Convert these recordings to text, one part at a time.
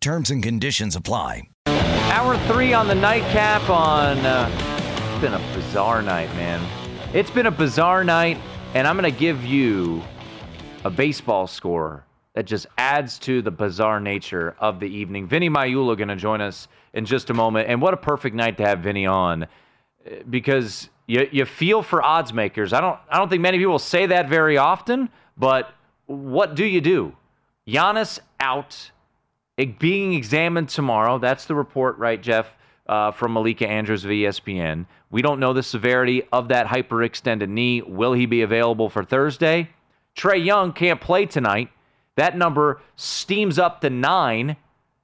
Terms and conditions apply. Hour three on the nightcap on. Uh, it's been a bizarre night, man. It's been a bizarre night, and I'm going to give you a baseball score that just adds to the bizarre nature of the evening. Vinny Magliulo going to join us in just a moment, and what a perfect night to have Vinny on because you you feel for odds makers. I don't I don't think many people say that very often, but what do you do? Giannis out being examined tomorrow. That's the report, right, Jeff, uh, from Malika Andrews of ESPN. We don't know the severity of that hyperextended knee. Will he be available for Thursday? Trae Young can't play tonight. That number steams up to nine.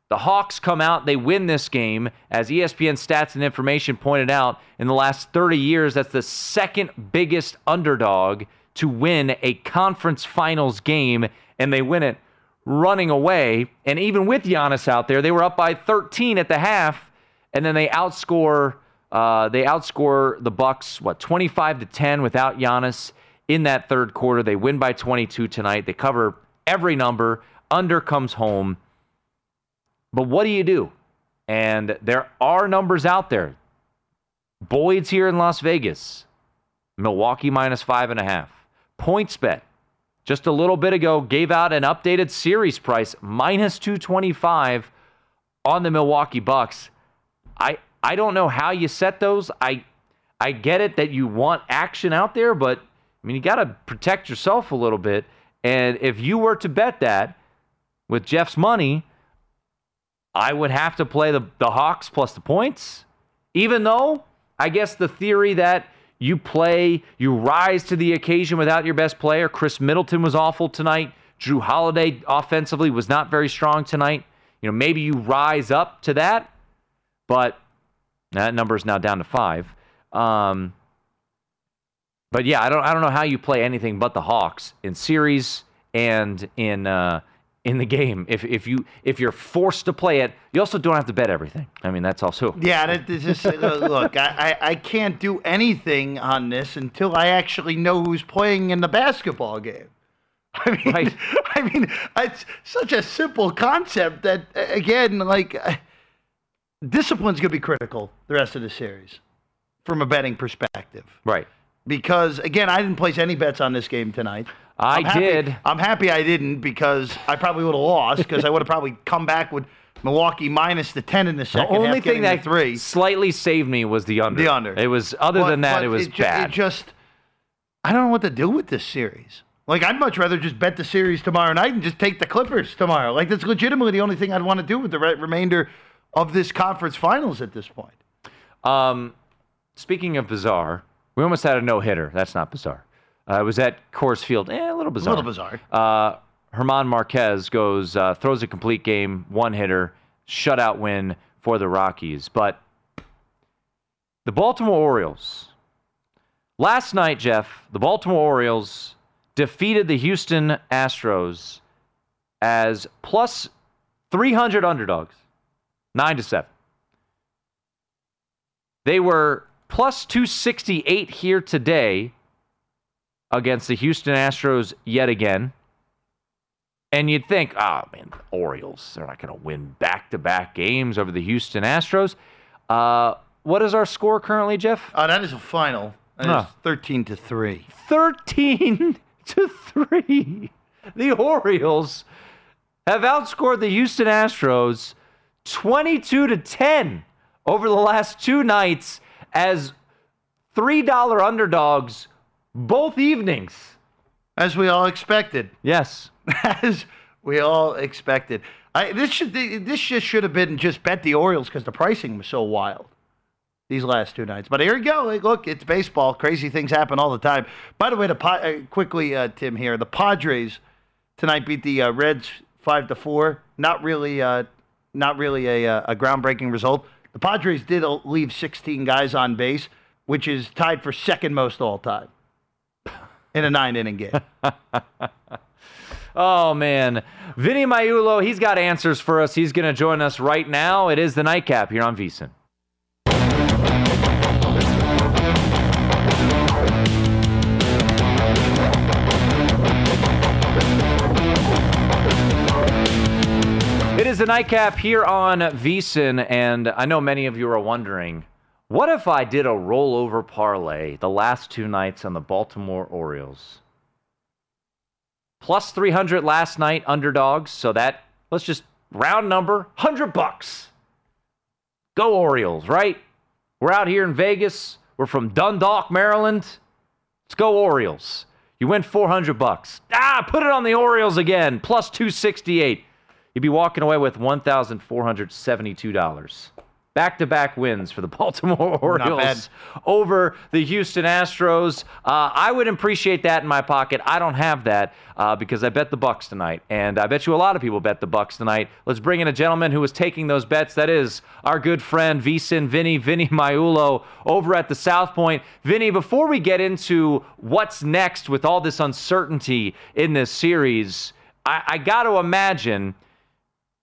The Hawks come out, they win this game. As ESPN Stats and Information pointed out, in the last 30 years, that's the second biggest underdog to win a conference finals game, and they win it running away. And even with Giannis out there, they were up by 13 at the half, and then they outscore uh, they outscore the Bucks what 25 to 10 without Giannis in that third quarter. They win by 22 tonight. They cover every number. Under comes home. But what do you do? And there are numbers out there. Boyd's here in Las Vegas. Milwaukee minus five and a half. PointsBet just a little bit ago gave out an updated series price minus 225 on the Milwaukee Bucks. I I don't know how you set those. I I get it that you want action out there, but I mean you got to protect yourself a little bit. And if you were to bet that with Jeff's money, I would have to play the the Hawks plus the points. Even though I guess the theory that you play, you rise to the occasion without your best player. Khris Middleton was awful tonight. Jrue Holiday offensively was not very strong tonight. You know, maybe you rise up to that, but that number is now down to five. Um, but yeah, I don't I don't know how you play anything but the Hawks in series and in uh, in the game. If if you if you're forced to play it, you also don't have to bet everything. I mean, that's also yeah. That, just, uh, look, I, I can't do anything on this until I actually know who's playing in the basketball game. I mean, right. I mean, it's such a simple concept that again, like uh, discipline's going to be critical the rest of the series from a betting perspective. Right. Because again, I didn't place any bets on this game tonight. I I'm happy, did. I'm happy I didn't because I probably would have lost because I would have probably come back with Milwaukee minus the ten in the second. The only half, thing that three. slightly saved me was the under. The under. It was other but, than that, it was it, bad. It just, I don't know what to do with this series. Like I'd much rather just bet the series tomorrow night and just take the Clippers tomorrow. Like that's legitimately the only thing I'd want to do with the re- remainder of this conference finals at this point. Um, speaking of bizarre, we almost had a no hitter. That's not bizarre. Uh, it was at Coors Field. Eh, a little bizarre. A little bizarre. Uh, German Marquez goes, uh, throws a complete game, one hitter, shutout win for the Rockies. But the Baltimore Orioles. Last night, Jeff, the Baltimore Orioles defeated the Houston Astros as plus 300 underdogs, 9 to 7. They were plus 268 here today against the Houston Astros yet again. And you'd think, oh, man, the Orioles, they're not going to win back to back games over the Houston Astros. Uh, what is our score currently, Jeff? Uh, that is a final. That Huh. is 13 to 3. 13 to 3. The Orioles have outscored the Houston Astros 22 to 10 over the last two nights as $3 underdogs both evenings. As we all expected. Yes. As we all expected. I, this should this just should have been just bet the Orioles because the pricing was so wild these last two nights. But here we go. Look, it's baseball. Crazy things happen all the time. By the way, the uh, quickly, uh, Tim here. The Padres tonight beat the uh, Reds five to four. Not really, uh, not really a, uh, a groundbreaking result. The Padres did leave 16 guys on base, which is tied for second most all time in a nine inning game. oh, man. Vinny Magliulo, he's got answers for us. He's going to join us right now. It is the nightcap here on VSIN. It is the nightcap here on VSIN, and I know many of you are wondering what if I did a rollover parlay the last two nights on the Baltimore Orioles? Plus 300 last night, underdogs, so that, let's just round number, 100 bucks. Go Orioles, right? We're out here in Vegas. We're from Dundalk, Maryland. Let's go Orioles. You win 400 bucks. Ah, put it on the Orioles again, plus 268 you'd be walking away with $1,472. Back to back wins for the Baltimore Orioles over the Houston Astros. Uh, I would appreciate that in my pocket. I don't have that uh, because I bet the Bucks tonight, and I bet you a lot of people bet the Bucks tonight. Let's bring in a gentleman who was taking those bets. That is our good friend VSIN Vinny Vinny Magliulo over at the South Point. Vinny, before we get into what's next with all this uncertainty in this series, I, I got to imagine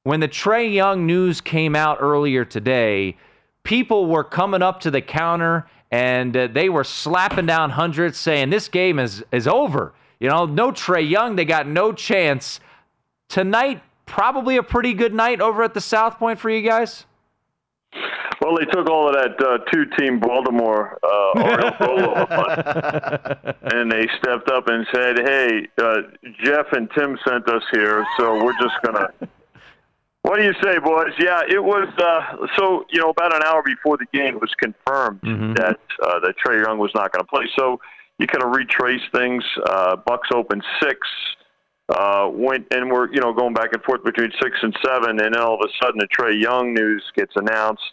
when the Trae Young news came out earlier today, people were coming up to the counter and uh, they were slapping down hundreds saying this game is is over. You know, no Trae Young, they got no chance. Tonight, probably a pretty good night over at the South Point for you guys. Well, they took all of that uh, two-team Baltimore uh, and they stepped up and said, "Hey, uh, Jeff and Tim sent us here, so we're just gonna what do you say, boys? Yeah, it was. Uh, so you know, about an hour before the game, it was confirmed mm-hmm. that uh, that Trae Young was not going to play. So you kind of retrace things. Uh, Bucks opened six, uh, went and we're you know going back and forth between six and seven, and then all of a sudden the Trae Young news gets announced.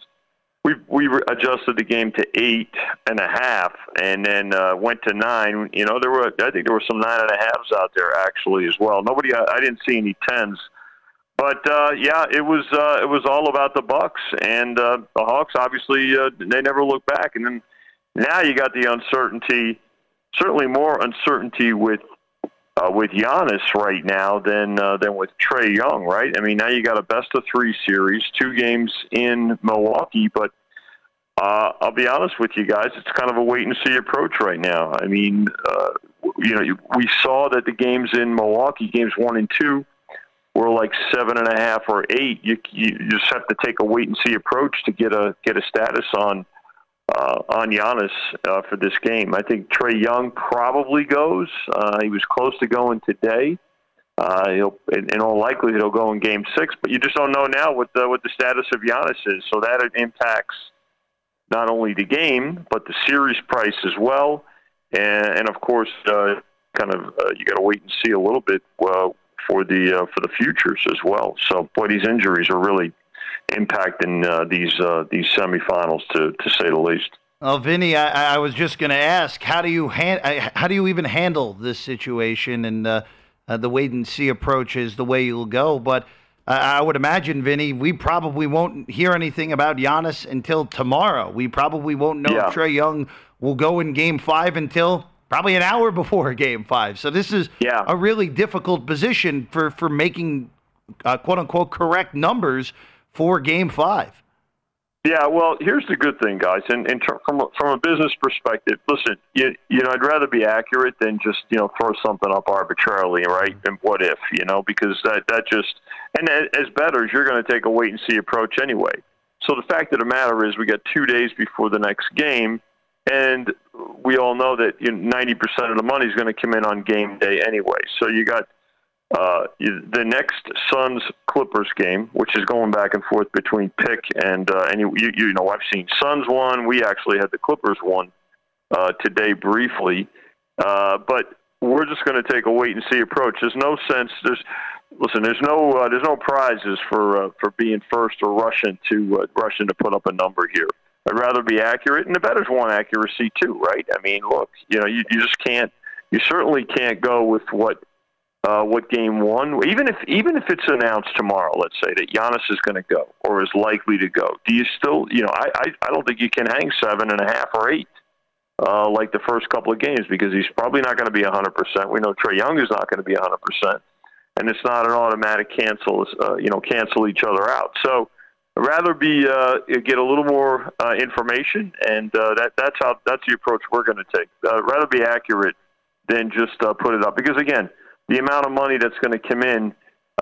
We we adjusted the game to eight and a half, and then uh, went to nine. You know, there were I think there were some nine and a halves out there actually as well. Nobody, I, I didn't see any tens but uh, yeah, it was uh, it was all about the Bucks and uh, the Hawks. Obviously, uh, they never look back. And then now you got the uncertainty, certainly more uncertainty with uh, with Giannis right now than uh, than with Trae Young. Right? I mean, now you got a best of three series, two games in Milwaukee, but. Uh, I'll be honest with you guys. It's kind of a wait and see approach right now. I mean, uh, you know, we saw that the games in Milwaukee, games one and two, were like seven and a half or eight, you you just have to take a wait and see approach to get a get a status on uh, on Giannis uh, for this game. I think Trae Young probably goes. Uh, he was close to going today. Uh, he'll, in, in all likelihood, he'll go in Game Six, but you just don't know now what the what the status of Giannis is. So that impacts not only the game but the series price as well, and, and of course, uh, kind of uh, you got to wait and see a little bit uh, for the uh, for the futures as well. So, boy, these injuries are really impacting uh, these uh, these semifinals to to say the least. Well, Vinny, I, I was just going to ask, how do you han- how do you even handle this situation and uh, uh, the wait and see approach is the way you'll go, but. I would imagine, Vinny, we probably won't hear anything about Giannis until tomorrow. We probably won't know yeah. if Trae Young will go in Game Five until probably an hour before game five. So this is yeah. a really difficult position for, for making uh, quote unquote correct numbers for game five. Yeah, well, here's the good thing, guys. And, and from a, from a business perspective, listen, you, you know, I'd rather be accurate than just you know throw something up arbitrarily, right? And what if, you know, because that that just and as bettors, you're going to take a wait and see approach anyway. So the fact of the matter is, we got two days before the next game and we all know that you know, 90% of the money is going to come in on game day anyway. So you got uh, the next Suns Clippers game, which is going back and forth between pick and uh, and you, you, you know I've seen Suns one. We actually had the Clippers one uh, today briefly, uh, but we're just going to take a wait and see approach. There's no sense. There's listen. There's no uh, there's no prizes for uh, for being first or rushing to uh, rushing to put up a number here. I'd rather be accurate, and the bettors want accuracy too, right? I mean, look, you know, you, you just can't, you certainly can't go with what uh, what game one, even if even if it's announced tomorrow, let's say that Giannis is going to go or is likely to go, do you still, you know, I, I I don't think you can hang seven and a half or eight uh, like the first couple of games because he's probably not going to be 100%. We know Trae Young is not going to be 100%, and it's not an automatic cancel, uh, you know, cancel each other out. So Rather be uh, get a little more uh, information, and uh, that that's how that's the approach we're going to take. Uh, rather be accurate than just uh, put it up because again the amount of money that's going to come in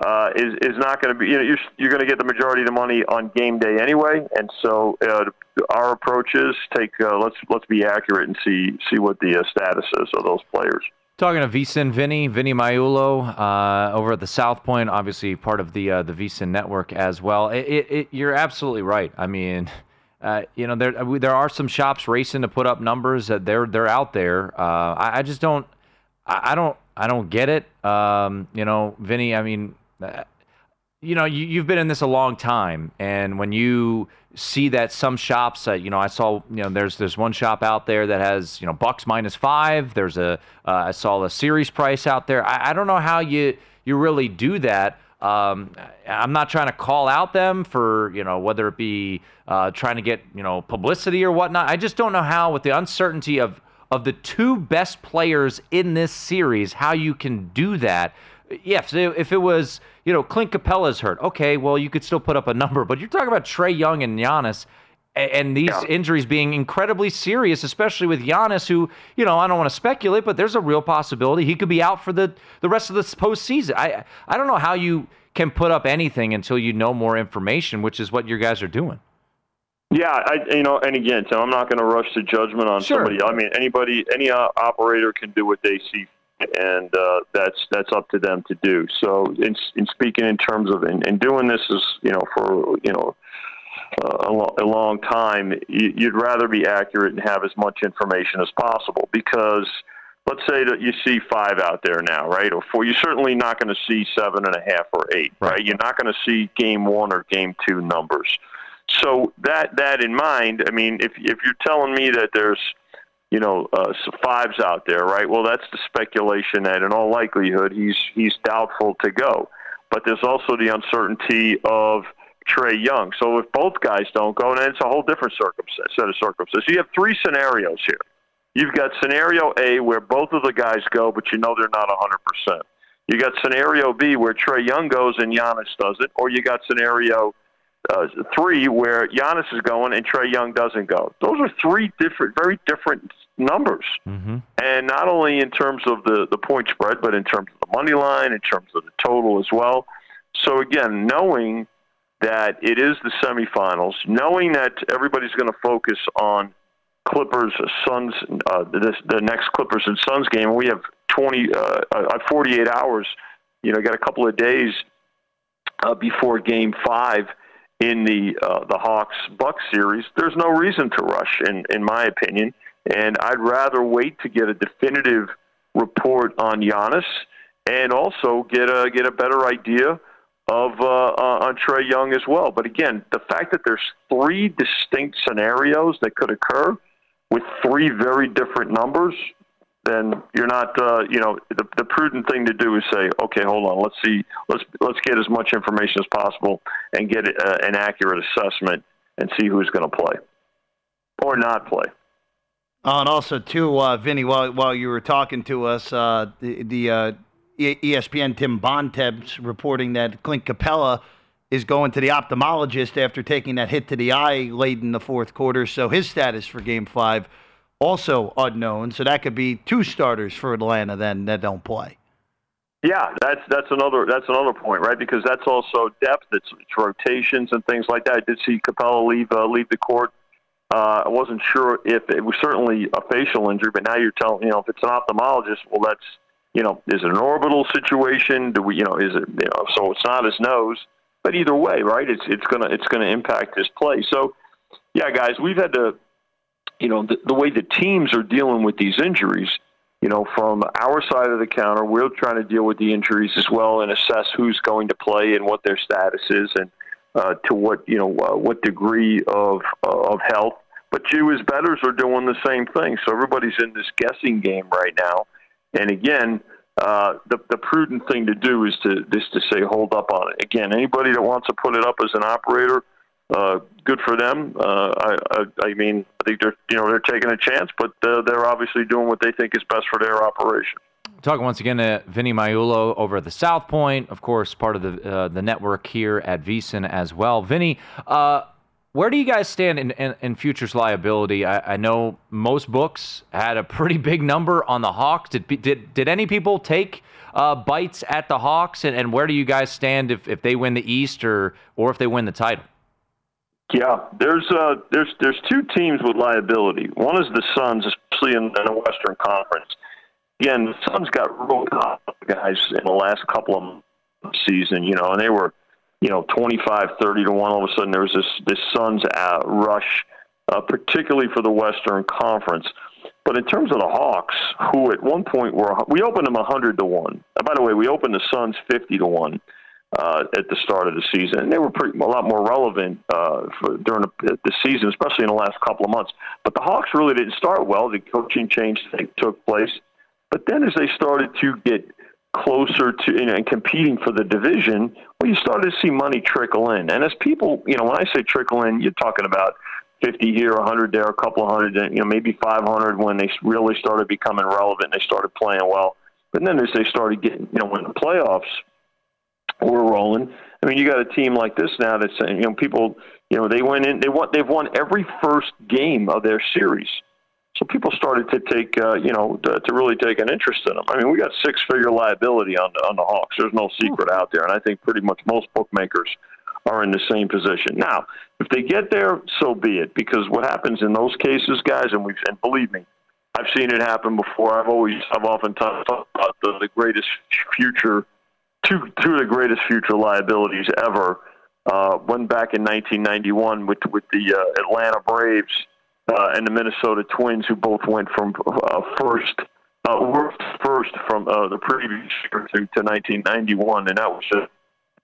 uh, is is not going to be. You know, you're you're going to get the majority of the money on game day anyway, and so uh, our approach is take uh, let's let's be accurate and see see what the uh, status is of those players. Talking to VSiN Vinny, Vinny Magliulo, uh, over at the South Point, obviously part of the uh, the VSiN network as well. It, it, it, you're absolutely right. I mean, uh, you know, there there are some shops racing to put up numbers that they're they're out there. Uh, I, I, just don't, I, I, don't, I don't get it. Um, you know, Vinny. I mean, uh, you know, you, you've been in this a long time, and when you see that some shops, uh, you know, I saw, you know, there's there's one shop out there that has, you know, bucks minus five. There's a, uh, I saw a series price out there. I, I don't know how you you really do that. Um, I'm not trying to call out them for, you know, whether it be uh, trying to get, you know, publicity or whatnot. I just don't know how, with the uncertainty of of the two best players in this series, how you can do that yes, if it was, you know, Clint Capela's hurt, okay, well, you could still put up a number. But you're talking about Trae Young and Giannis, and these yeah. injuries being incredibly serious, especially with Giannis, who, you know, I don't want to speculate, but there's a real possibility he could be out for the, the rest of the postseason. I I don't know how you can put up anything until you know more information, which is what your guys are doing. Yeah, I you know, and again, Tim, I'm not going to rush to judgment on sure. somebody. I mean, anybody, any uh, operator can do what they see and uh, that's that's up to them to do. So, in, in speaking in terms of in, in doing this is you know for you know uh, a, lo- a long time, you, you'd rather be accurate and have as much information as possible because let's say that you see five out there now, right, or four. You're certainly not going to see seven and a half or eight, right? right? You're not going to see game one or game two numbers. So that that in mind, I mean, if if you're telling me that there's you know, uh, fives out there, right? Well, that's the speculation that, in all likelihood, he's he's doubtful to go. But there's also the uncertainty of Trae Young. So if both guys don't go, then it's a whole different set of circumstances. You have three scenarios here. You've got scenario A where both of the guys go, but you know they're not 100%. You got scenario B where Trae Young goes and Giannis does it, or you got scenario uh, three where Giannis is going and Trae Young doesn't go. Those are three different, very different numbers, mm-hmm. and not only in terms of the the point spread, but in terms of the money line, in terms of the total as well. So again, knowing that it is the semifinals, knowing that everybody's going to focus on Clippers, Suns, uh, this, the next Clippers and Suns game, we have 20, uh, uh, 48 hours. You know, got a couple of days uh, before Game Five in the uh, the Hawks Bucks series, there's no reason to rush, in in my opinion. And I'd rather wait to get a definitive report on Giannis and also get a get a better idea of uh, uh, on Trae Young as well. But again, the fact that there's three distinct scenarios that could occur with three very different numbers then you're not, uh, you know, the, the prudent thing to do is say, okay, hold on, let's see, let's let's get as much information as possible and get uh, an accurate assessment and see who's going to play or not play. Uh, and also, too, uh, Vinny, while while you were talking to us, uh, the, the uh, ESPN Tim Bontemps reporting that Clint Capela is going to the ophthalmologist after taking that hit to the eye late in the fourth quarter. So his status for Game Five also unknown. So that could be two starters for Atlanta then that don't play. Yeah, that's that's another that's another point, right? Because that's also depth, it's, it's rotations and things like that. I did see Capela leave uh, leave the court. Uh, I wasn't sure if it was certainly a facial injury, but now you're telling you know if it's an ophthalmologist, well, that's you know is it an orbital situation? Do we you know is it you know so it's not his nose, but either way, right? It's it's gonna it's gonna impact his play. So yeah, guys, we've had to you know, the, the way the teams are dealing with these injuries, you know, from our side of the counter, we're trying to deal with the injuries as well and assess who's going to play and what their status is and uh, to what, you know, uh, what degree of, uh, of health. But you as bettors are doing the same thing. So everybody's in this guessing game right now. And again, uh, the the prudent thing to do is to is to say hold up on it. Again, anybody that wants to put it up as an operator, uh, good for them. Uh, I, I I mean, I think they're you know they're taking a chance, but uh, they're obviously doing what they think is best for their operation. Talking once again to Vinny Magliulo over at the South Point, of course, part of the uh, the network here at VSiN as well. Vinny, uh, where do you guys stand in, in, in futures liability? I, I, know most books had a pretty big number on the Hawks. Did did did any people take uh, bites at the Hawks? And, and where do you guys stand if, if they win the East or or if they win the title? Yeah, there's uh, there's there's two teams with liability. One is the Suns, especially in, in the Western Conference. Again, the Suns got real guys in the last couple of season, you know, and they were you know, 25, 30 to 1. All of a sudden, there was this, this Suns uh, rush, uh, particularly for the Western Conference. But in terms of the Hawks, who at one point were, we opened them 100 to 1. Uh, by the way, we opened the Suns 50 to 1. Uh, at the start of the season, and they were pretty, a lot more relevant uh, for, during the, the season, especially in the last couple of months. But the Hawks really didn't start well. The coaching change took place, but then as they started to get closer to you know, and competing for the division, well, you started to see money trickle in. And as people, you know, when I say trickle in, you're talking about 50 here, 100 there, a couple of hundred, you know, maybe 500 when they really started becoming relevant. They started playing well. But then as they started getting, you know, when the playoffs were rolling, I mean, you got a team like this now that's, you know, people, you know, they went in, they won, they've won every first game of their series. So people started to take, uh, you know, to, to, really take an interest in them. I mean, we got six-figure liability on on the Hawks. There's no secret out there, and I think pretty much most bookmakers are in the same position. Now, if they get there, so be it. Because what happens in those cases, guys, and we and believe me, I've seen it happen before. I've always, I've often talked about the, the greatest future, two two of the greatest future liabilities ever. Uh, one back in 1991 with with the uh, Atlanta Braves uh, and the Minnesota Twins, who both went from uh, first uh, first from uh, the previous year to, to 1991, and that was an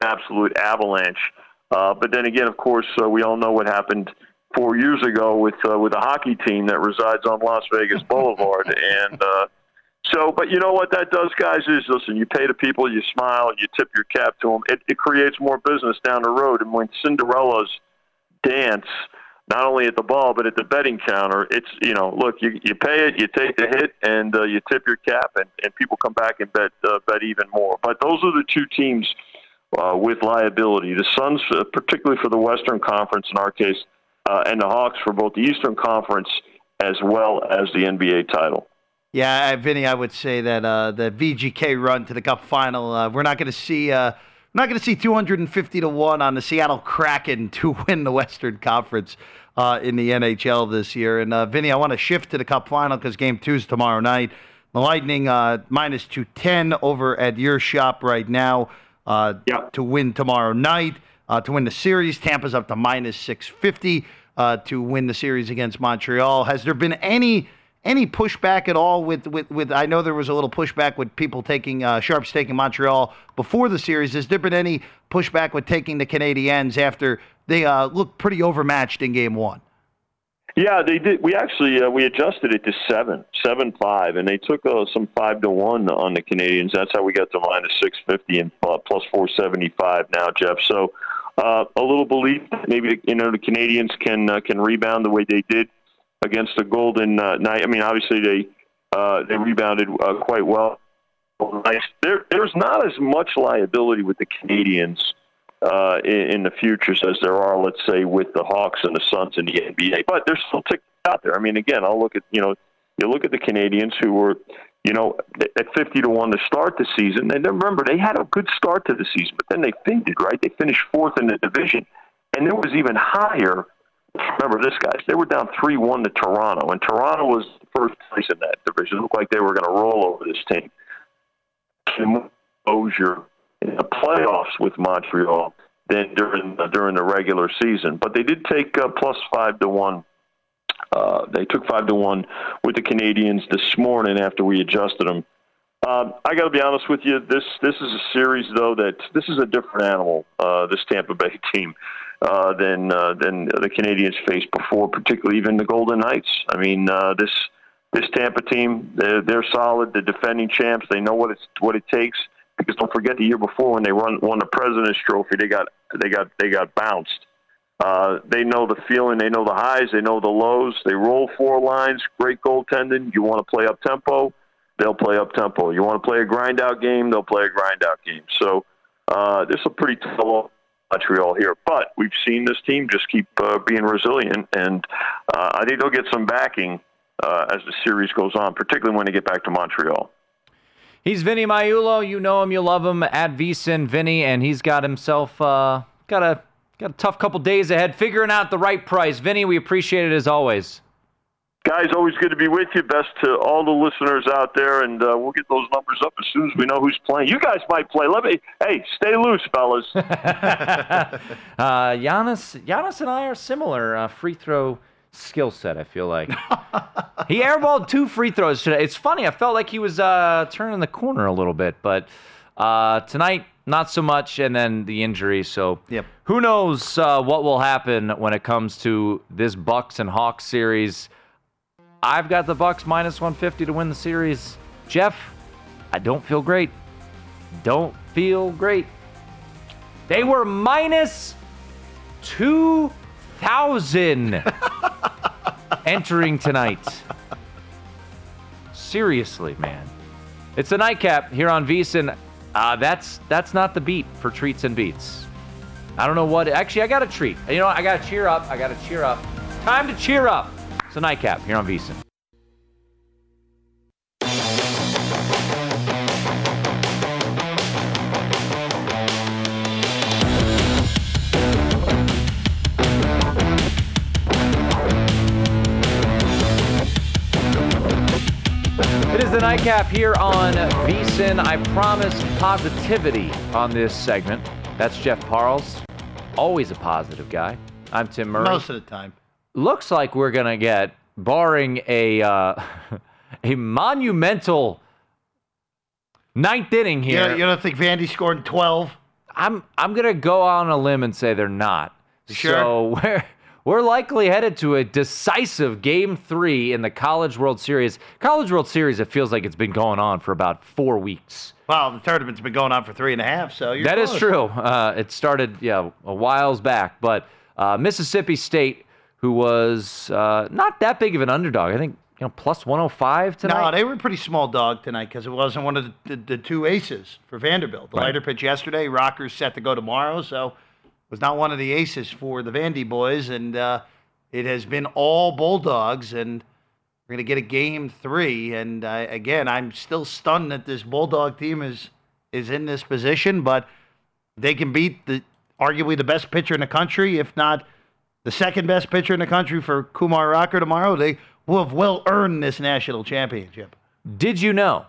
absolute avalanche. Uh, but then again, of course, uh, we all know what happened four years ago with uh, with a hockey team that resides on Las Vegas Boulevard, and uh, so. But you know what that does, guys? Is listen, you pay the people, you smile, you tip your cap to them. It, it creates more business down the road, and when Cinderella's dance not only at the ball but at the betting counter. It's you know, look, you you pay it, you take the hit, and uh, you tip your cap, and, and people come back and bet uh, bet even more. But those are the two teams uh, with liability: the Suns, uh, particularly for the Western Conference in our case, uh, and the Hawks for both the Eastern Conference as well as the NBA title. Yeah, Vinny, I would say that uh, the VGK run to the Cup final, uh, we're not going to see. Uh, not going to see 250 to 1 on the Seattle Kraken to win the Western Conference uh, in the NHL this year. And, uh, Vinny, I want to shift to the Cup final because game two is tomorrow night. The Lightning uh, minus 210 over at your shop right now uh, yep. to win tomorrow night. Uh, to win the series, Tampa's up to minus 650 uh, to win the series against Montreal. Has there been any any pushback at all with, with, with I know there was a little pushback with people taking uh, Sharps taking Montreal before the series. Has there been any pushback with taking the Canadiens after they uh, looked pretty overmatched in game one? Yeah, they did. We actually uh, we adjusted it to seven, seven five, and they took uh, some five to one on the Canadiens. That's how we got to minus six fifty and uh, plus four seventy five now, Jeff. So uh, a little belief maybe you know the Canadiens can uh, can rebound the way they did against the Golden uh, Knight. I mean, obviously they uh, they rebounded uh, quite well. There, there's not as much liability with the Canadiens uh, in, in the futures as there are, let's say, with the Hawks and the Suns in the NBA. But there's still tickets out there. I mean, again, I'll look at you know, you look at the Canadiens who were, you know, at 50 to one to start the season. And remember, they had a good start to the season, but then they faded. Right? They finished fourth in the division, and there was even higher remember this, guys. They were down 3 1 to Toronto, and Toronto was first place in that division. It looked like they were going to roll over this team. Exposure in the playoffs with Montreal than during the, during the regular season, but they did take uh, plus five to one. Uh, they took five to one with the Canadiens this morning after we adjusted them. Uh, I got to be honest with you. This this is a series though that this is a different animal. Uh, this Tampa Bay team uh, than uh, than the Canadiens faced before, particularly even the Golden Knights. I mean, uh, this this Tampa team, they're, they're solid. They're defending champs. They know what it's what it takes. Because don't forget the year before when they run, won the President's Trophy, they got they got they got bounced. Uh, they know the feeling. They know the highs. They know the lows. They roll four lines. Great goaltending. You want to play up tempo, they'll play up tempo. You want to play a grind out game, they'll play a grind out game. So uh, this is a pretty tough Montreal here, but we've seen this team just keep uh, being resilient, and uh, I think they'll get some backing uh, as the series goes on, particularly when they get back to Montreal. He's Vinny Magliulo. You know him, you love him at VSIN Vinny, and he's got himself uh, got a got a tough couple days ahead figuring out the right price. Vinny, we appreciate it as always. Guys, always good to be with you. Best to all the listeners out there, and uh, we'll get those numbers up as soon as we know who's playing. You guys might play. Let me. Hey, stay loose, fellas. uh, Giannis, Giannis and I are similar uh, free throw skill set. I feel like he airballed two free throws today. It's funny. I felt like he was uh, turning the corner a little bit, but uh, tonight not so much. And then the injury. So Yep. who knows uh, what will happen when it comes to this Bucks and Hawks series. I've got the Bucks minus 150 to win the series. Jeff, I don't feel great. Don't feel great. They were minus 2,000 entering tonight. Seriously, man. It's a nightcap here on VSIN. Uh, that's that's not the beat for treats and beats. I don't know what. Actually, I got a treat. You know, what? I got to cheer up. I got to cheer up. Time to cheer up. A nightcap here on VSIN. It is the nightcap here on VSIN. I promise positivity on this segment. That's Jeff Parles, always a positive guy. I'm Tim Murray. Most of the time. Looks like we're gonna get, barring a uh, a monumental ninth inning here. don't- you don't think Vandy scored 12? I'm I'm gonna go on a limb and say they're not. sure? So we're we're likely headed to a decisive game three in the College World Series. College World Series, it feels like it's been going on for about four weeks. Well, the tournament's been going on for three and a half, so you're That is close. true. Uh, it started, yeah, a whiles back. But uh, Mississippi State, who was uh, not that big of an underdog, I think you know plus 105 tonight. No, they were a pretty small dog tonight because it wasn't one of the, the, the two aces for Vanderbilt. The Right. lighter pitch yesterday, Rocker's set to go tomorrow, so it was not one of the aces for the Vandy boys, and uh, it has been all Bulldogs, and we're going to get a game three. And uh, again, I'm still stunned that this Bulldog team is is in this position, but they can beat the arguably the best pitcher in the country, if not the second best pitcher in the country for Kumar Rocker tomorrow. They will have well earned this national championship. Did you know?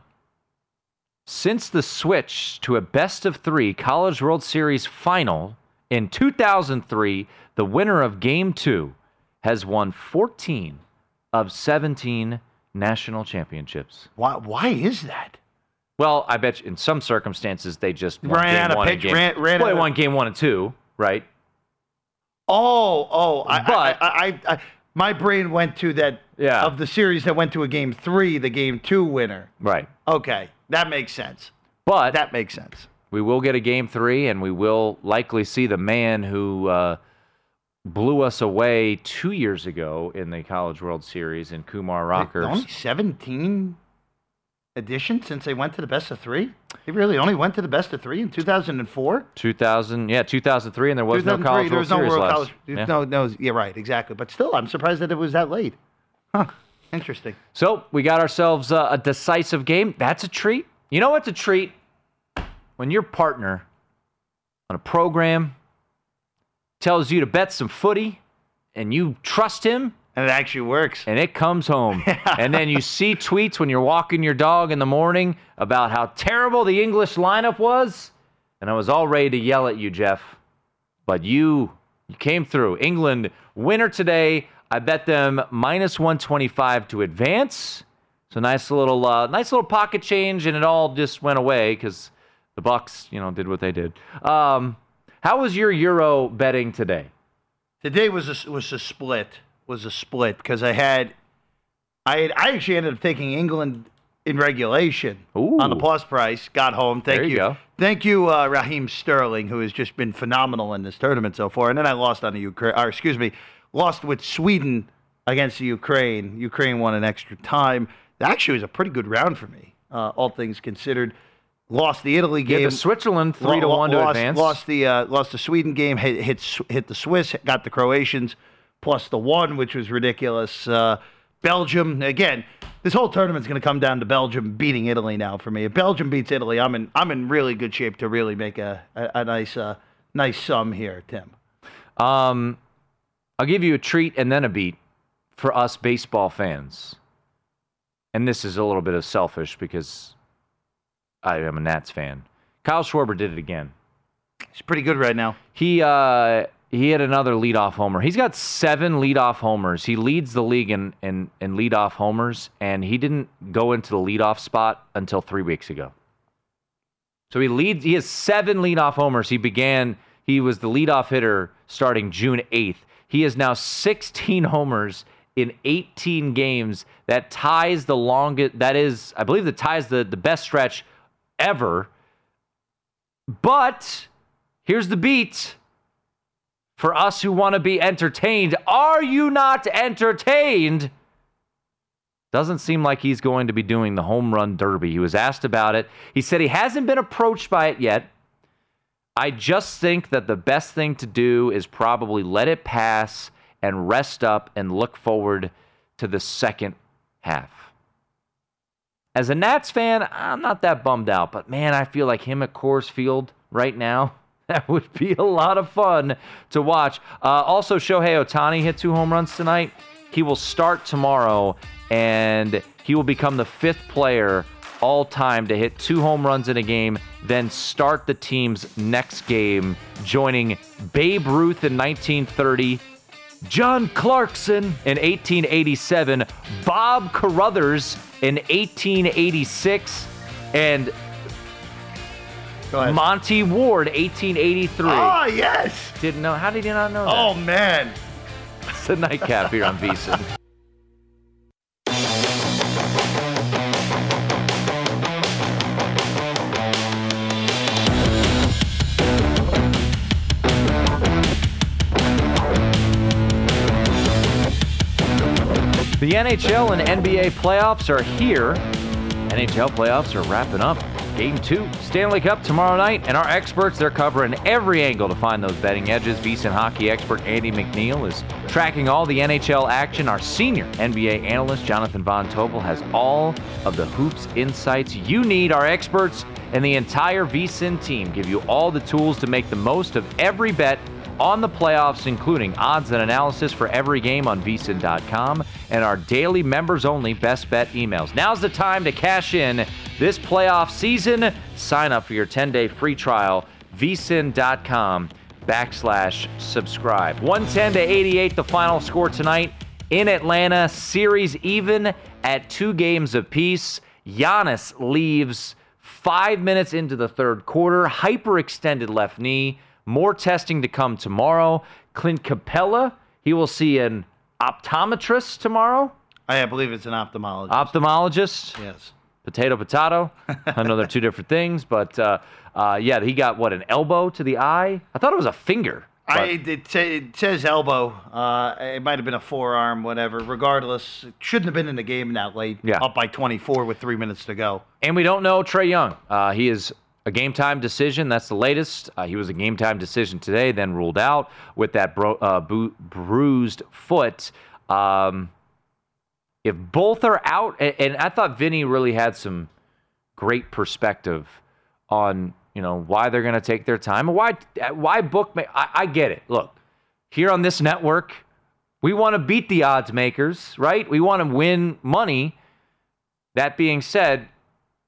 Since the switch to a best of three College World Series final in 2003, the winner of Game Two has won 14 of 17 national championships. Why? Why is that? Well, I bet you in some circumstances they just Ran out of one pitch- ran- ran well, out of- game one and two, right? Oh, oh, I, But- I, I, I, my brain went to that Yeah. of the series that went to a game three, the game two winner. Right. Okay, that makes sense. But That makes sense. we will get a game three, and we will likely see the man who uh, blew us away two years ago in the College World Series in Kumar Rockers. Only seventeen editions since they went to the best of three. They really only went to the best of three in two thousand and four. 2000, yeah, 2003, and there was no 2003, College there World was no Series World. College. Yeah. No, no, yeah, right, exactly. But still, I'm surprised that it was that late. Huh? Interesting. So we got ourselves uh, a decisive game. That's a treat. You know what's a treat? When your partner on a program tells you to bet some footy, and you trust him, And it actually works. and it comes home. and then you see tweets when you're walking your dog in the morning about how terrible the English lineup was. And I was all ready to yell at you, Jeff. But you you came through. England winner today. I bet them minus 125 to advance. So nice little uh, nice little pocket change, and it all just went away because the Bucks, you know, did what they did. Um, how was your Euro betting today? Today was a, was a split. Was a split because I had I I actually ended up taking England in regulation Ooh. on the plus price. Got home. Thank There you you. go. Thank you, uh, Raheem Sterling, who has just been phenomenal in this tournament so far. And then I lost on the Ukraine. Or excuse me, lost with Sweden against the Ukraine. Ukraine won in extra time. That actually was a pretty good round for me, uh, all things considered. Lost the Italy Yeah, game. the Switzerland three to one to advance. Lost the uh, lost the Sweden game. Hit hit hit the Swiss. Got the Croatians plus the one, which was ridiculous. Uh, Belgium again. This whole tournament's going to come down to Belgium beating Italy now for me. If Belgium beats Italy, I'm in I'm in really good shape to really make a a, a nice uh, nice sum here, Tim. Um, I'll give you a treat and then a beat for us baseball fans. And this is a little bit of selfish because I am a Nats fan. Kyle Schwarber did it again. He's pretty good right now. He uh, he had another leadoff homer. He's got seven leadoff homers. He leads the league in, in, in leadoff homers, and he didn't go into the leadoff spot until three weeks ago. So he leads. He has seven leadoff homers. He began. He was the leadoff hitter starting June eighth. He has now 16 homers in 18 games. That ties the longest. That is, I believe, that ties the the best stretch ever. But here's the beat for us who want to be entertained. Are you not entertained? Doesn't seem like he's going to be doing the home run derby. He was asked about it. He said he hasn't been approached by it yet. I just think that the best thing to do is probably let it pass and rest up and look forward to the second half. As a Nats fan, I'm not that bummed out, but man, I feel like him at Coors Field right now, that would be a lot of fun to watch. Uh, also, Shohei Ohtani hit two home runs tonight. He will start tomorrow, and he will become the fifth player all time to hit two home runs in a game, then start the team's next game, joining Babe Ruth in 1930. John Clarkson in 1887, Bob Caruthers in 1886, and. Monty Ward 1883. oh ah, yes. Didn't know. How did you not know that? Oh man. It's a nightcap here on VSiN. The NHL and NBA playoffs are here. NHL playoffs are wrapping up. Game two, Stanley Cup tomorrow night, and our experts, they're covering every angle to find those betting edges. VSiN hockey expert Andy McNeil is tracking all the NHL action. Our senior NBA analyst, Jonathan Von Tobel, has all of the hoops insights you need. Our experts and the entire VSiN team give you all the tools to make the most of every bet on the playoffs, including odds and analysis for every game on vsin.com and our daily members only best bet emails. Now's the time to cash in this playoff season. Sign up for your 10 day free trial, vsin.com backslash subscribe. 110 to 88, the final score tonight in Atlanta. Series even at two games apiece. Giannis leaves five minutes into the third quarter, hyperextended left knee. More testing to come tomorrow. Clint Capela, he will see an optometrist tomorrow. I believe it's an ophthalmologist. Ophthalmologist, yes. potato, potato. I know they're two different things, but uh, uh, yeah, he got what, an elbow to the eye? I thought it was a finger. but- I, it, it says elbow. Uh, it might have been a forearm, whatever. Regardless, it shouldn't have been in the game that late. Yeah. Up by 24 with three minutes to go. And we don't know Trae Young. Uh, he is a game time decision. That's the latest. Uh, he was a game time decision today, then ruled out with that bro- uh, bu- bruised foot. Um, if both are out, and, and I thought Vinny really had some great perspective on you know why they're going to take their time why why book. I, I get it. Look, here on this network, we want to beat the odds makers, right? We want to win money. That being said,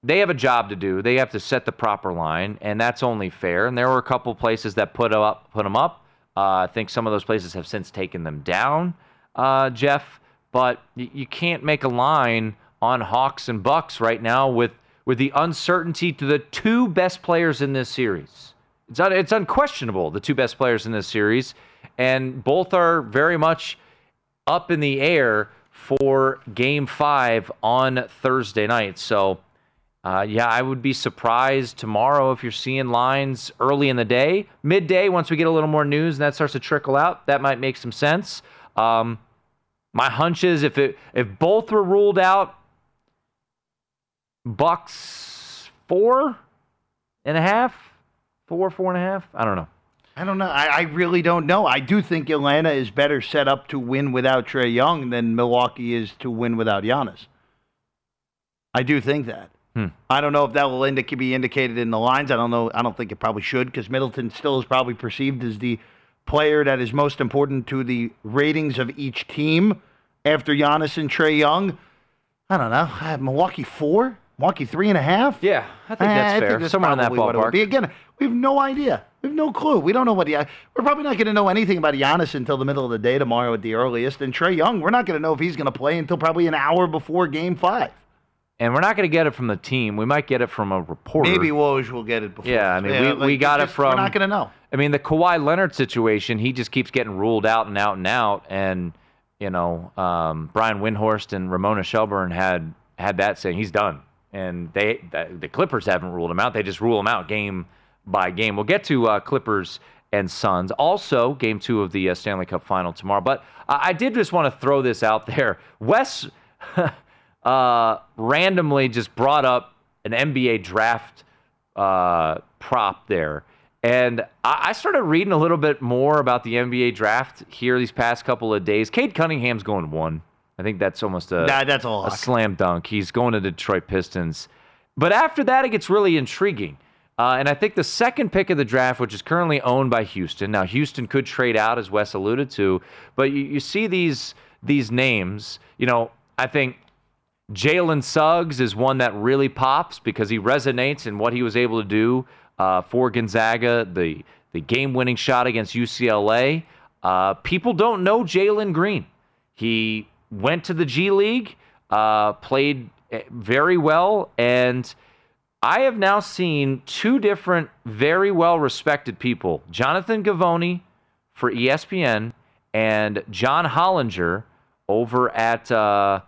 they have a job to do. They have to set the proper line, and that's only fair. And there were a couple places that put up put them up. Uh, I think some of those places have since taken them down, uh, Jeff. But y- you can't make a line on Hawks and Bucks right now with with the uncertainty to the two best players in this series. It's un- it's unquestionable the two best players in this series, and both are very much up in the air for game five on Thursday night. So, uh, yeah, I would be surprised tomorrow if you're seeing lines early in the day. Midday, once we get a little more news and that starts to trickle out, that might make some sense. Um, my hunch is if it if both were ruled out, Bucks four and a half, four, four and a half. I don't know. I don't know. I, I really don't know. I do think Atlanta is better set up to win without Trae Young than Milwaukee is to win without Giannis. I do think that. Hmm. I don't know if that will indic- be indicated in the lines. I don't know. I don't think it probably should because Middleton still is probably perceived as the player that is most important to the ratings of each team after Giannis and Trae Young. I don't know. Uh, Milwaukee four, Milwaukee three and a half. Yeah, I think that's I fair. think that's Somewhere in that probably what it would ballpark. Again, we have no idea. We have no clue. We don't know what the. We're probably not going to know anything about Giannis until the middle of the day tomorrow at the earliest. And Trae Young, we're not going to know if he's going to play until probably an hour before Game Five. And we're not going to get it from the team. We might get it from a reporter. Maybe Woj will get it before. Yeah, I mean, we- we it's got it from- We're not going to know. I mean, the Kawhi Leonard situation, he just keeps getting ruled out and out and out. And, you know, um, Brian Windhorst and Ramona Shelburne had had that saying he's done. And they the, the Clippers haven't ruled him out. They just rule him out game by game. We'll get to uh, Clippers and Suns. Also, game two of the uh, Stanley Cup final tomorrow. But I, I did just want to throw this out there. Wes uh, randomly just brought up an NBA draft uh, prop there. And I I started reading a little bit more about the NBA draft here these past couple of days. Cade Cunningham's going one. I think that's almost a, Nah, that's a a slam dunk. He's going to the Detroit Pistons. But after that, it gets really intriguing. Uh, and I think the second pick of the draft, which is currently owned by Houston, now Houston could trade out, as Wes alluded to, but you, you see these these names. You know, I think Jalen Suggs is one that really pops because he resonates in what he was able to do uh, for Gonzaga, the the game winning shot against UCLA. Uh, people don't know Jalen Green. He went to the G League, uh, played eh, very well, and I have now seen two different, very well respected people Jonathan Givony for ESPN and John Hollinger over at, uh,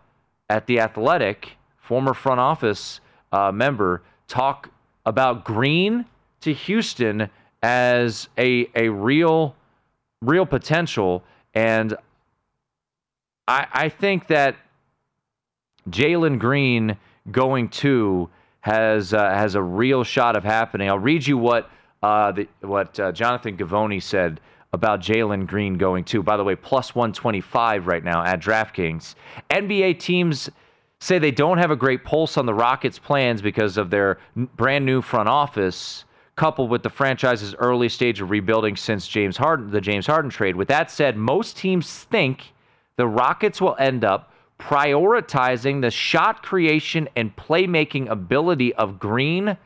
at The Athletic, former front office uh, member, talk about Green to Houston as a, a real, real potential. And I, I think that Jalen Green going two has uh, has a real shot of happening. I'll read you what uh, the, what uh, Jonathan Givony said about Jalen Green going two. By the way, plus 125 right now at DraftKings. NBA teams say they don't have a great pulse on the Rockets' plans because of their brand new front office, coupled with the franchise's early stage of rebuilding since James Harden, the James Harden trade. With that said, most teams think the Rockets will end up prioritizing the shot creation and playmaking ability of Green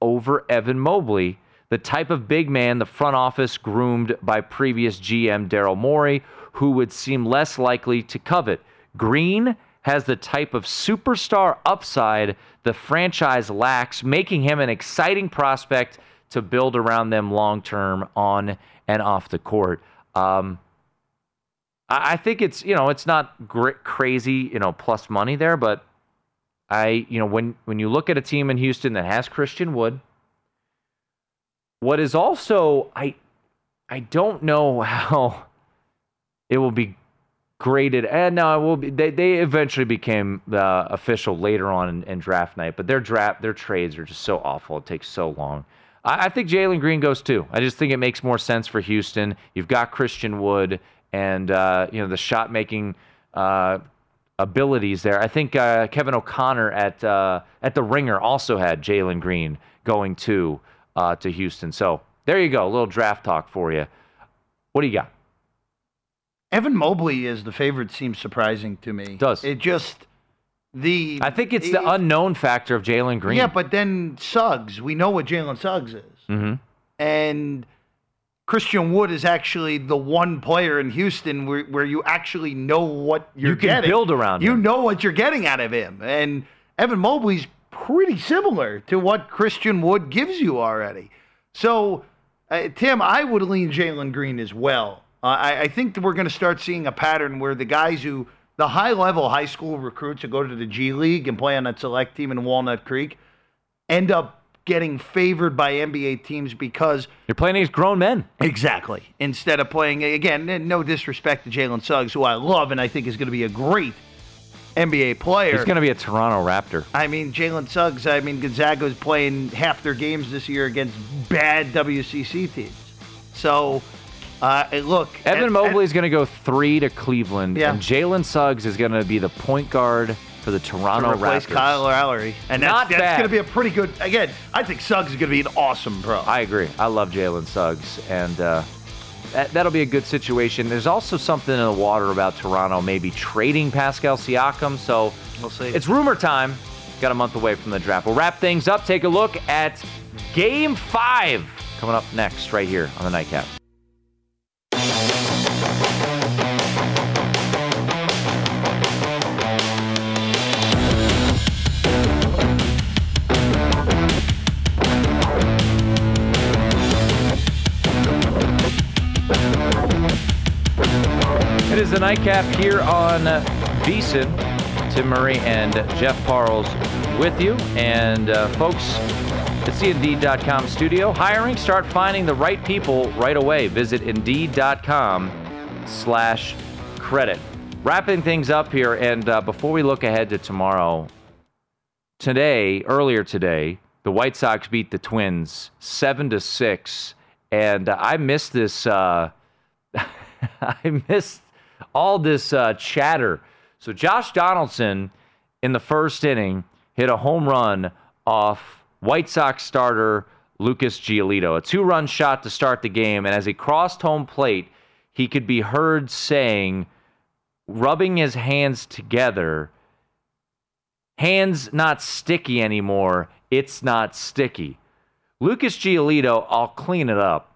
over Evan Mobley, the type of big man the front office groomed by previous GM Daryl Morey, who would seem less likely to covet. Green has the type of superstar upside the franchise lacks, making him an exciting prospect to build around them long term on and off the court. Um, I think it's you know it's not crazy you know plus money there, but I you know when when you look at a team in Houston that has Christian Wood, what is also I I don't know how it will be graded, and now it will be. They they eventually became uh, official later on in, in draft night, but their draft their trades are just so awful. It takes so long. I, I think Jalen Green goes two. I just think it makes more sense for Houston. You've got Christian Wood and uh, you know the shot making uh, abilities there. I think uh, Kevin O'Connor at uh, at the Ringer also had Jalen Green going to uh, to Houston. So there you go, a little draft talk for you. What do you got? Evan Mobley is the favorite. Seems surprising to me. Does. it just the? I think it's the it- unknown factor of Jalen Green. Yeah, but then Suggs. We know what Jalen Suggs is, mm-hmm. and Christian Wood is actually the one player in Houston where, where you actually know what you're You can getting. build around You him. know what you're getting out of him, and Evan Mobley's pretty similar to what Christian Wood gives you already. So, uh, Tim, I would lean Jalen Green as well. Uh, I, I think that we're going to start seeing a pattern where the guys who the high level high school recruits that go to the G League and play on that select team in Walnut Creek end up getting favored by NBA teams because You're playing against grown men. exactly instead of playing again. No disrespect to Jalen Suggs, who I love and I think is going to be a great NBA player. He's going to be a Toronto Raptor. I mean, Jalen Suggs. I mean, Gonzaga Gonzaga's playing half their games this year against bad WCC teams. So, uh, look, Evan Mobley is going to go three to Cleveland, Yeah. and Jalen Suggs is going to be the point guard for the to Toronto replace Raptors. Kyle Lowry, and that's, Not that's bad. going to be a pretty good. Again, I think Suggs is going to be an awesome pro. I agree. I love Jalen Suggs, and uh, that, that'll be a good situation. There's also something in the water about Toronto maybe trading Pascal Siakam, so We'll see. it's rumor time. Got a month away from the draft. We'll wrap things up. Take a look at Game Five coming up next, right here on the Nightcap. The nightcap here on VSIN. Tim Murray and Jeff Parles with you. And uh, folks, it's the Indeed.com studio. Hiring, start finding the right people right away. Visit Indeed.com slash credit. Wrapping things up here, and uh, before we look ahead to tomorrow, today, earlier today, the White Sox beat the Twins seven to six, and uh, I missed this. I missed all this uh, chatter. So Josh Donaldson in the first inning hit a home run off White Sox starter Lucas Giolito, a two-run shot to start the game, and as he crossed home plate, he could be heard saying, rubbing his hands together, hands not sticky anymore. It's not sticky. Lucas Giolito, I'll clean it up.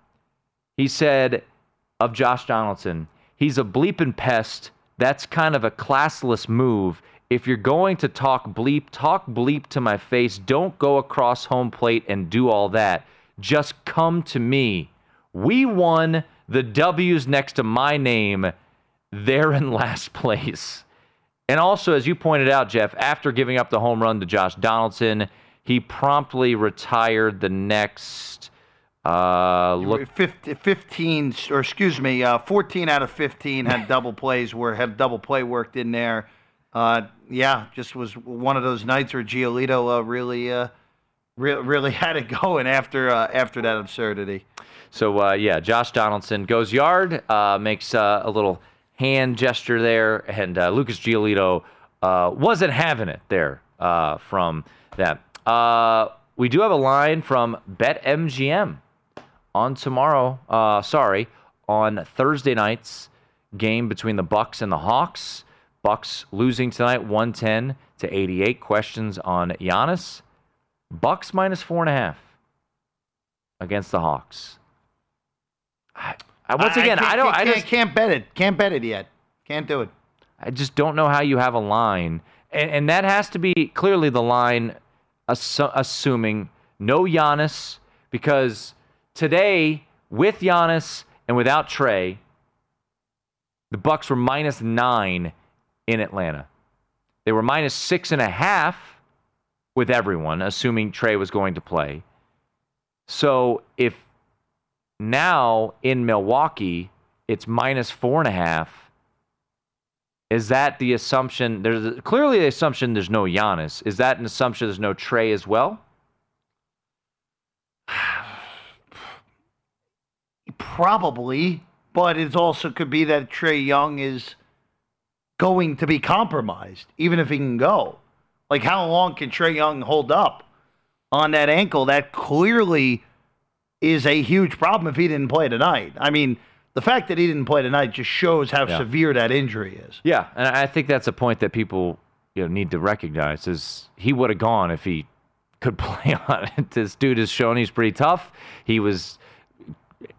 He said of Josh Donaldson, he's a bleeping pest. That's kind of a classless move. If you're going to talk bleep, talk bleep to my face. Don't go across home plate and do all that. Just come to me. We won the W's next to my name. They're in last place. And also, as you pointed out, Jeff, after giving up the home run to Josh Donaldson, he promptly retired the next. Uh, look, 50, 15, or excuse me, uh, 14 out of 15 had double plays where had double play worked in there. Uh, yeah, just was one of those nights where Giolito uh, really, uh, re- really had it going after uh, after that absurdity. So uh, yeah, Josh Donaldson goes yard, uh, makes uh, a little hand gesture there, and uh, Lucas Giolito uh, wasn't having it there uh, from that. Uh, we do have a line from BetMGM on tomorrow. Uh, sorry, on Thursday night's game between the Bucks and the Hawks. Bucks losing tonight, 110 to 88. Questions on Giannis. Bucks minus four and a half against the Hawks. I, I, once again, I, can't- don't. I just, can't bet it. Can't bet it yet. Can't do it. I just don't know how you have a line, and, and that has to be clearly the line, assu- assuming no Giannis, because today with Giannis and without Trae, the Bucks were minus nine in Atlanta. They were minus six and a half with everyone, assuming Trae was going to play. So if now in Milwaukee it's minus four and a half, is that the assumption? There's clearly the assumption there's no Giannis. Is that an assumption there's no Trae as well? Probably, but it also could be that Trae Young is going to be compromised, even if he can go. Like, how long can Trae Young hold up on that ankle? That clearly is a huge problem if he didn't play tonight. I mean, the fact that he didn't play tonight just shows how Yeah. severe that injury is. Yeah, and I think that's a point that people you know need to recognize is he would have gone if he could play on it. This dude has shown he's pretty tough. He was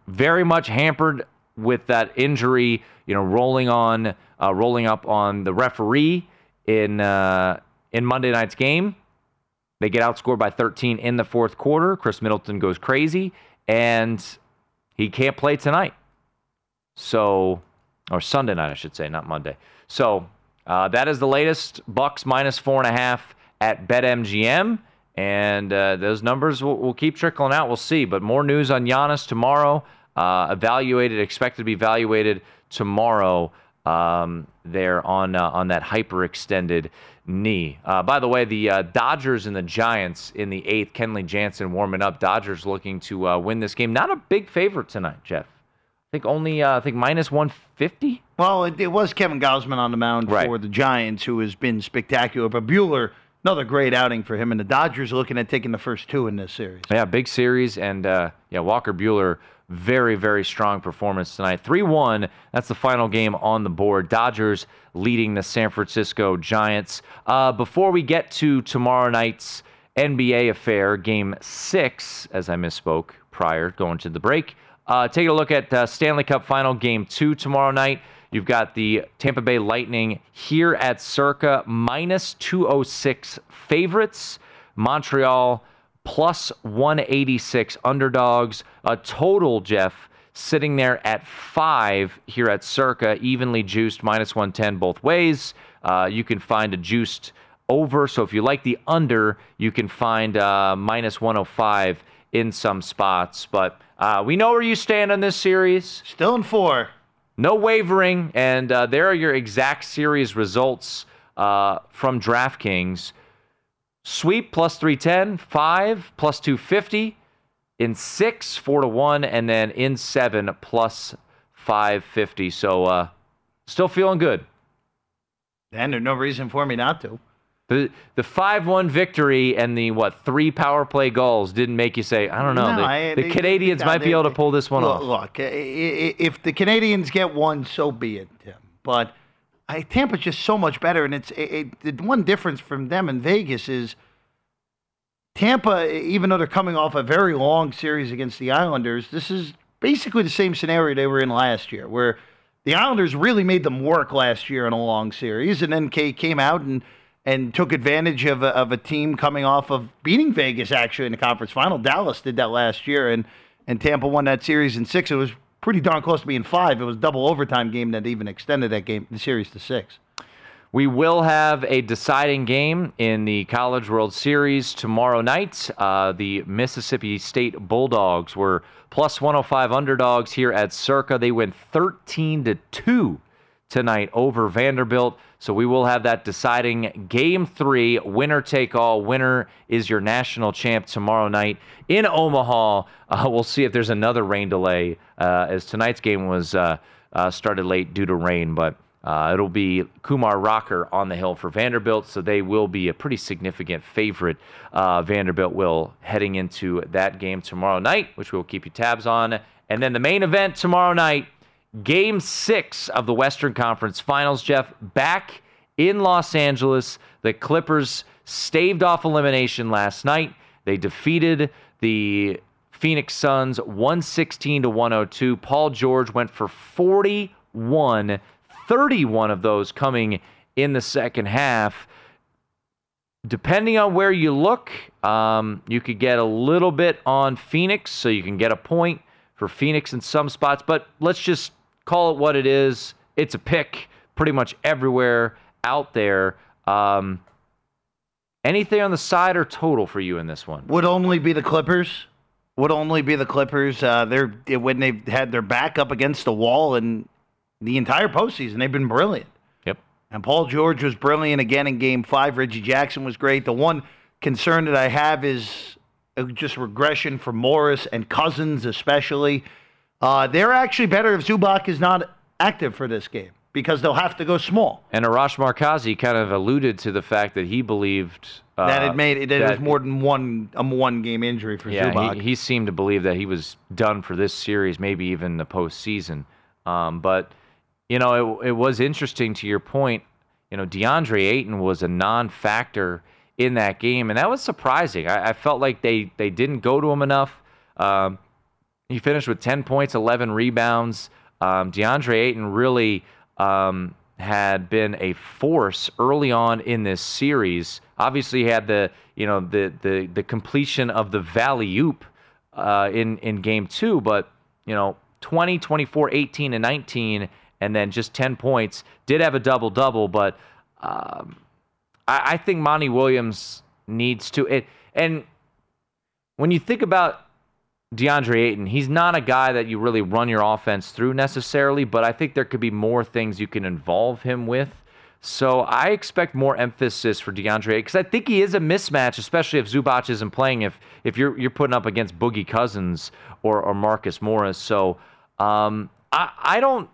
very much hampered with that injury, you know, rolling on, uh, rolling up on the referee in uh, in Monday night's game. They get outscored by 13 in the fourth quarter. Khris Middleton goes crazy, and he can't play tonight. So, or Sunday night, I should say, not Monday. So, Uh, that is the latest. Bucks minus four and a half at BetMGM. And uh, those numbers will, will, keep trickling out. We'll see. But more news on Giannis tomorrow. Uh, evaluated, expected to be evaluated tomorrow um, there on uh, on that hyperextended knee. Uh, by the way, the uh, Dodgers and the Giants in the eighth. Kenley Jansen warming up. Dodgers looking to uh, win this game. Not a big favorite tonight, Jeff. I think only uh, I think minus one fifty. Well, it, it, was Kevin Gausman on the mound right. for the Giants, who has been spectacular. But Buehler another great outing for him. And the Dodgers are looking at taking the first two in this series. Yeah, big series. And uh, yeah, Walker Buehler, very, very strong performance tonight. 3 1. That's the final game on the board. Dodgers leading the San Francisco Giants. Uh, before we get to tomorrow night's NBA affair, game six, as I misspoke prior, going to the break, uh, take a look at uh, Stanley Cup final game two tomorrow night. You've got the Tampa Bay Lightning here at circa minus 206 favorites. Montreal plus 186 underdogs. A total, Jeff, sitting there at five here at circa, evenly juiced, minus 110 both ways. Uh, you can find a juiced over. So if you like the under, you can find uh, minus 105 in some spots. But uh, we know where you stand on this series. Still in four. No wavering, and uh, there are your exact series results uh, from DraftKings. Sweep plus 310, 5 plus 250, in 6, 4 to 1, and then in 7 plus 550. So uh, still feeling good. And there's no reason for me not to. The the five one victory and the what three power play goals didn't make you say I don't know no, the, I, the they, Canadiens no, might they, be able to pull this one look, off. Look, if the Canadiens get one, so be it, Tim. But I, Tampa's just so much better, and it's it, it, the one difference from them in Vegas is Tampa, even though they're coming off a very long series against the Islanders, this is basically the same scenario they were in last year, where the Islanders really made them work last year in a long series, and then K came out and and took advantage of a, of a team coming off of beating Vegas actually in the conference final. Dallas did that last year, and and Tampa won that series in six. It was pretty darn close to being five. It was double overtime game that even extended that game, the series to six. We will have a deciding game in the College World Series tomorrow night. Uh, the Mississippi State Bulldogs were plus 105 underdogs here at Circa. They went 13 to 2 tonight over Vanderbilt. So we will have that deciding game three, winner take all. Winner is your national champ tomorrow night in Omaha. Uh, we'll see if there's another rain delay, uh, as tonight's game was uh, uh started late due to rain, but. Uh, it'll be Kumar Rocker on the hill for Vanderbilt, so they will be a pretty significant favorite. Uh, Vanderbilt will heading into that game tomorrow night, which we'll keep you tabs on. And then the main event tomorrow night Game six of the Western Conference Finals, Jeff, back in Los Angeles. The Clippers staved off elimination last night. They defeated the Phoenix Suns 116 to 102. Paul George went for 41, 31 of those coming in the second half. Depending on where you look, um, you could get a little bit on Phoenix, so you can get a point for Phoenix in some spots. But let's just call it what it is. It's a pick pretty much everywhere out there. Um, anything on the side or total for you in this one? Would only be the Clippers. Would only be the Clippers. Uh, they're when they've had their back up against the wall and the entire postseason, they've been brilliant. Yep. And Paul George was brilliant again in Game Five. Reggie Jackson was great. The one concern that I have is just regression for Morris and Cousins, especially. Uh, they're actually better if Zubac is not active for this game because they'll have to go small. And Arash Markazi kind of alluded to the fact that he believed uh, that it made it, it was more than one a one game injury for yeah, Zubac. He, he seemed to believe that he was done for this series, maybe even the postseason. Um, but you know, it, it was interesting to your point. You know, DeAndre Ayton was a non-factor in that game, and that was surprising. I, I felt like they they didn't go to him enough. Um, he finished with 10 points, 11 rebounds. Um, DeAndre Ayton really um, had been a force early on in this series. Obviously, had the you know the the the completion of the valley oop uh, in in game two, but you know 20, 24, 18, and 19, and then just 10 points. Did have a double double, but um, I, I think Monty Williams needs to. It, and when you think about DeAndre Ayton, he's not a guy that you really run your offense through necessarily, but I think there could be more things you can involve him with. So I expect more emphasis for DeAndre because I think he is a mismatch, especially if Zubac isn't playing. If if you're you're putting up against Boogie Cousins or, or Marcus Morris, so um, I I don't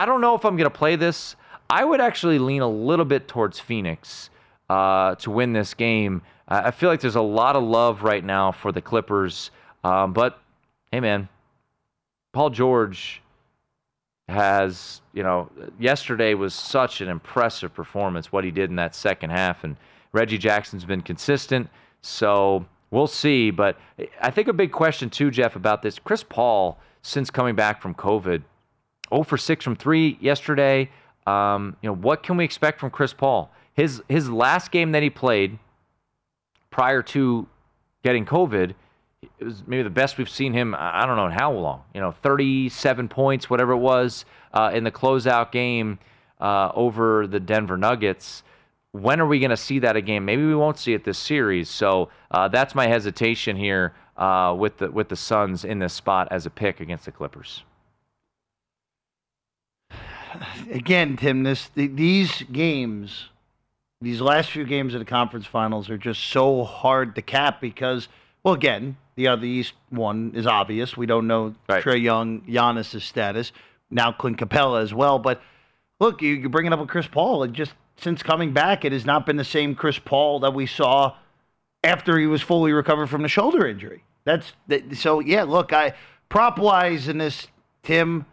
I don't know if I'm to play this. I would actually lean a little bit towards Phoenix uh, to win this game. I feel like there's a lot of love right now for the Clippers. Um, but hey, man, Paul George has, you know, yesterday was such an impressive performance, what he did in that second half. And Reggie Jackson's been consistent. So we'll see. But I think a big question, too, Jeff, about this Chris Paul, since coming back from COVID, 0 for 6 from 3 yesterday. Um, you know, what can we expect from Chris Paul? His, his last game that he played prior to getting COVID, it was maybe the best we've seen him. I don't know in how long. You know, 37 points, whatever it was, uh, in the closeout game uh, over the Denver Nuggets. When are we going to see that again? Maybe we won't see it this series. So uh, that's my hesitation here uh, with the with the Suns in this spot as a pick against the Clippers. Again, Tim, this these games, these last few games of the conference finals are just so hard to cap because, well, again, the other East one is obvious. We don't know right. Trae Young, Giannis' status. Now Clint Capela as well. But look, you, are bringing up with Chris Paul. And just since coming back, it has not been the same Chris Paul that we saw after he was fully recovered from the shoulder injury. That's so. Yeah, look, I prop wise in this, Tim.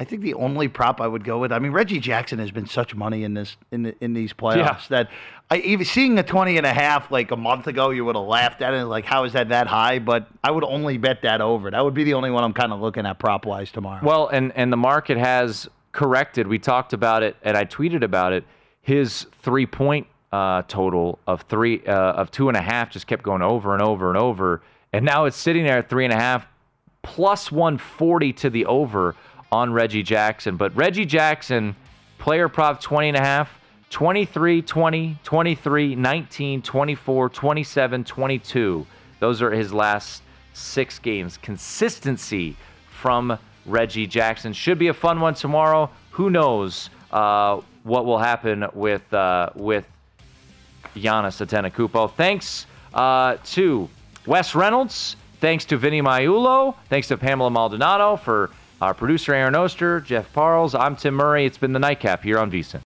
I think the only prop I would go with. I mean, Reggie Jackson has been such money in this in the, in these playoffs yeah. that I even seeing a 20 and a half like a month ago, you would have laughed at it. Like, how is that that high? But I would only bet that over. That would be the only one I'm kind of looking at prop wise tomorrow. Well, and and the market has corrected. We talked about it, and I tweeted about it. His three point uh, total of three uh, of two and a half just kept going over and over and over, and now it's sitting there at three and a half plus 140 to the over on Reggie Jackson. But Reggie Jackson, player prop 20 and a half, 23, 20, 23, 19, 24, 27, 22. Those are his last six games. Consistency from Reggie Jackson. Should be a fun one tomorrow. Who knows uh, what will happen with uh, with Giannis Antetokounmpo. Thanks uh, to Wes Reynolds. Thanks to Vinny Magliulo. Thanks to Pamela Maldonado for our producer, Aaron Oster, Jeff Parles, I'm Tim Murray. It's been the Nightcap here on VSIN.